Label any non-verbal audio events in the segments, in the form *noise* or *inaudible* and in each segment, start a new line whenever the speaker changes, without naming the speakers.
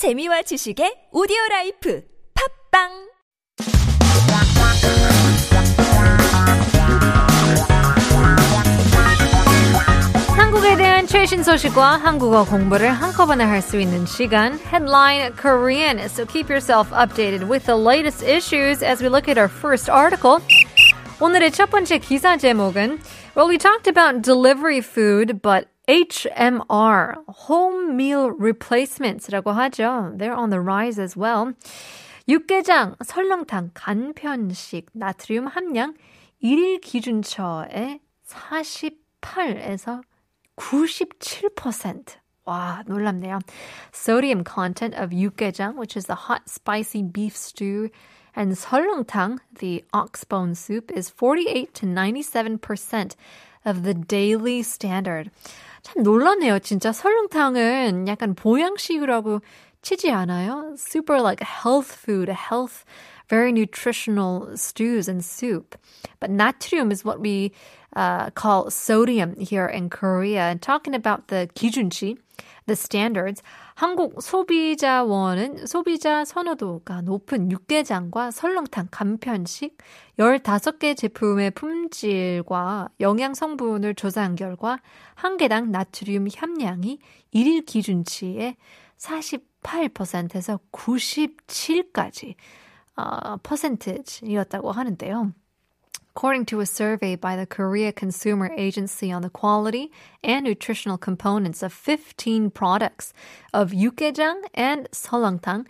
재미와 지식의 오디오 라이프 팝빵
한국에 대한 최신 소식과 한국어 공부를 한꺼번에 할 수 있는 시간 Headline Korean. So keep yourself updated with the latest issues as we look at our first article. 오늘의 첫 번째 기사 제목은 Well, we talked about delivery food, but HMR, home meal replacements라고 하죠. They're on the rise as well. 육개장, 설렁탕, 간편식, 나트륨 함량 1일 기준처에 48에서 97%. 와, 놀랍네요. Sodium content of 육개장, which is the hot spicy beef stew, and 설렁탕, the oxbone soup, is 48 to 97% of the daily standard. 참 놀라네요. 진짜 설렁탕은 약간 보양식이라고 치지 않아요? Super like health food, health, very nutritional stews and soup. But natrium is what we uh, call sodium here in Korea. And talking about the 기준치, The standards, 한국 소비자원은 소비자 선호도가 높은 육개장과 설렁탕 간편식 15개 제품의 품질과 영양 성분을 조사한 결과 한 개당 나트륨 함량이 1일 기준치의 48%에서 97까지 어, 퍼센트였다고 하는데요. According to a survey by the Korea Consumer Agency on the quality and nutritional components of 15 products of 육개장 and 설렁탕,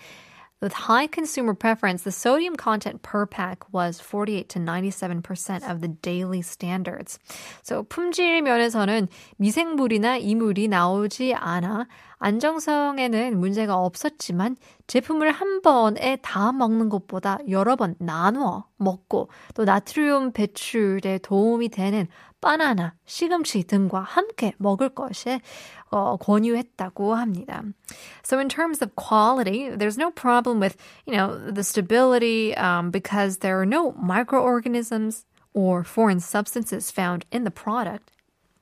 with high consumer preference, the sodium content per pack was 48 to 97% of the daily standards. So 품질 면에서는 미생물이나 이물이 나오지 않아 안정성에는 문제가 없었지만 제품을 한 번에 다 먹는 것보다 여러 번 나누어 먹고 또 나트륨 배출에 도움이 되는 바나나, 시금치 등과 함께 먹을 것에 어, 권유했다고 합니다. So in terms of quality, there's no problem with, you know, the stability um, because there are no microorganisms or foreign substances found in the product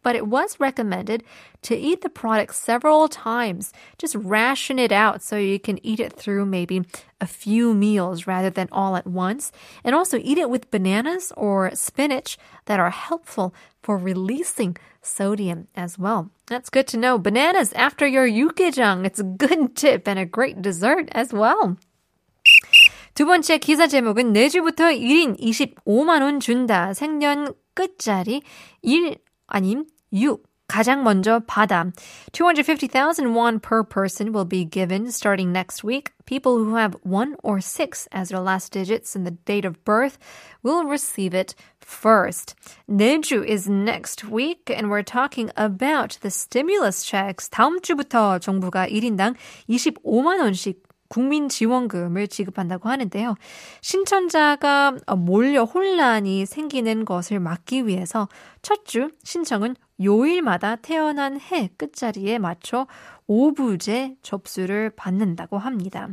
but it was recommended to eat the product several times. Just ration it out so you can eat it through maybe a few meals rather than all at once. And also eat it with bananas or spinach that are helpful for releasing sodium as well. That's good to know. Bananas after your yukijang. It's a good tip *laughs* and a great dessert as well. 두 번째 기사 제목은 내주부터 1인 25만 원 준다. 생년 끝자리 1 아님 6. 가장 먼저 받아. 250,000 won per person will be given starting next week. People who have 1 or 6 as their last digits in the date of birth will receive it first. 내주 is next week and we're talking about the stimulus checks. 다음 주부터 정부가 1인당 25만 원씩 국민 지원금을 지급한다고 하는데요. 신청자가 몰려 혼란이 생기는 것을 막기 위해서 첫 주 신청은 요일마다 태어난 해 끝자리에 맞춰 오부제 접수를 받는다고 합니다.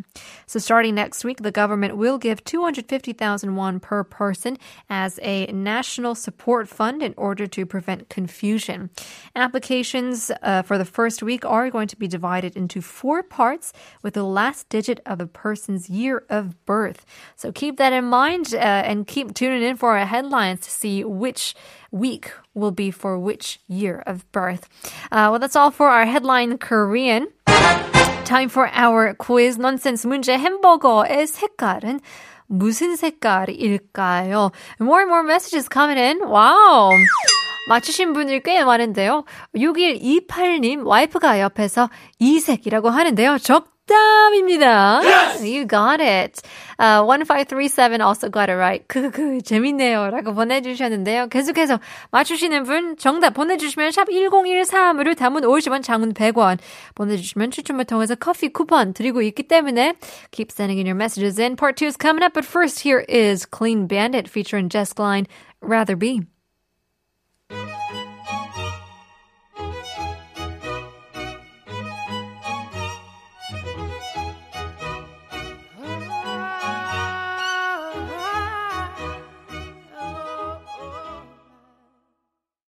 So starting next week, the government will give 250,000 won per person as a national support fund in order to prevent confusion. Applications uh, for the first week are going to be divided into four parts with the last digit of a person's year of birth. So keep that in mind uh, and keep tuning in for our headlines to see which week will be for which year of birth. Uh, well, that's all for our headline Korean. Time for our quiz nonsense 문제 햄버거의 색깔은 무슨 색깔일까요? More and more messages coming in. Wow. 맞추신 분들 꽤 많은데요. 6128님 와이프가 옆에서 이색이라고 하는데요. 적 정답입니다. Yes! You got it. Uh, 1537 also got it right. 크크 재밌네요. 라고 보내주셨는데요. 계속해서 맞추시는 분 정답 보내주시면 샵 1013으로 담은 50원 장문 100원 보내주시면 추첨을 통해서 커피 쿠폰 드리고 있기 때문에 keep sending in your messages in. Part 2 is coming up but first here is Clean Bandit featuring Jess Glynne, Rather Be.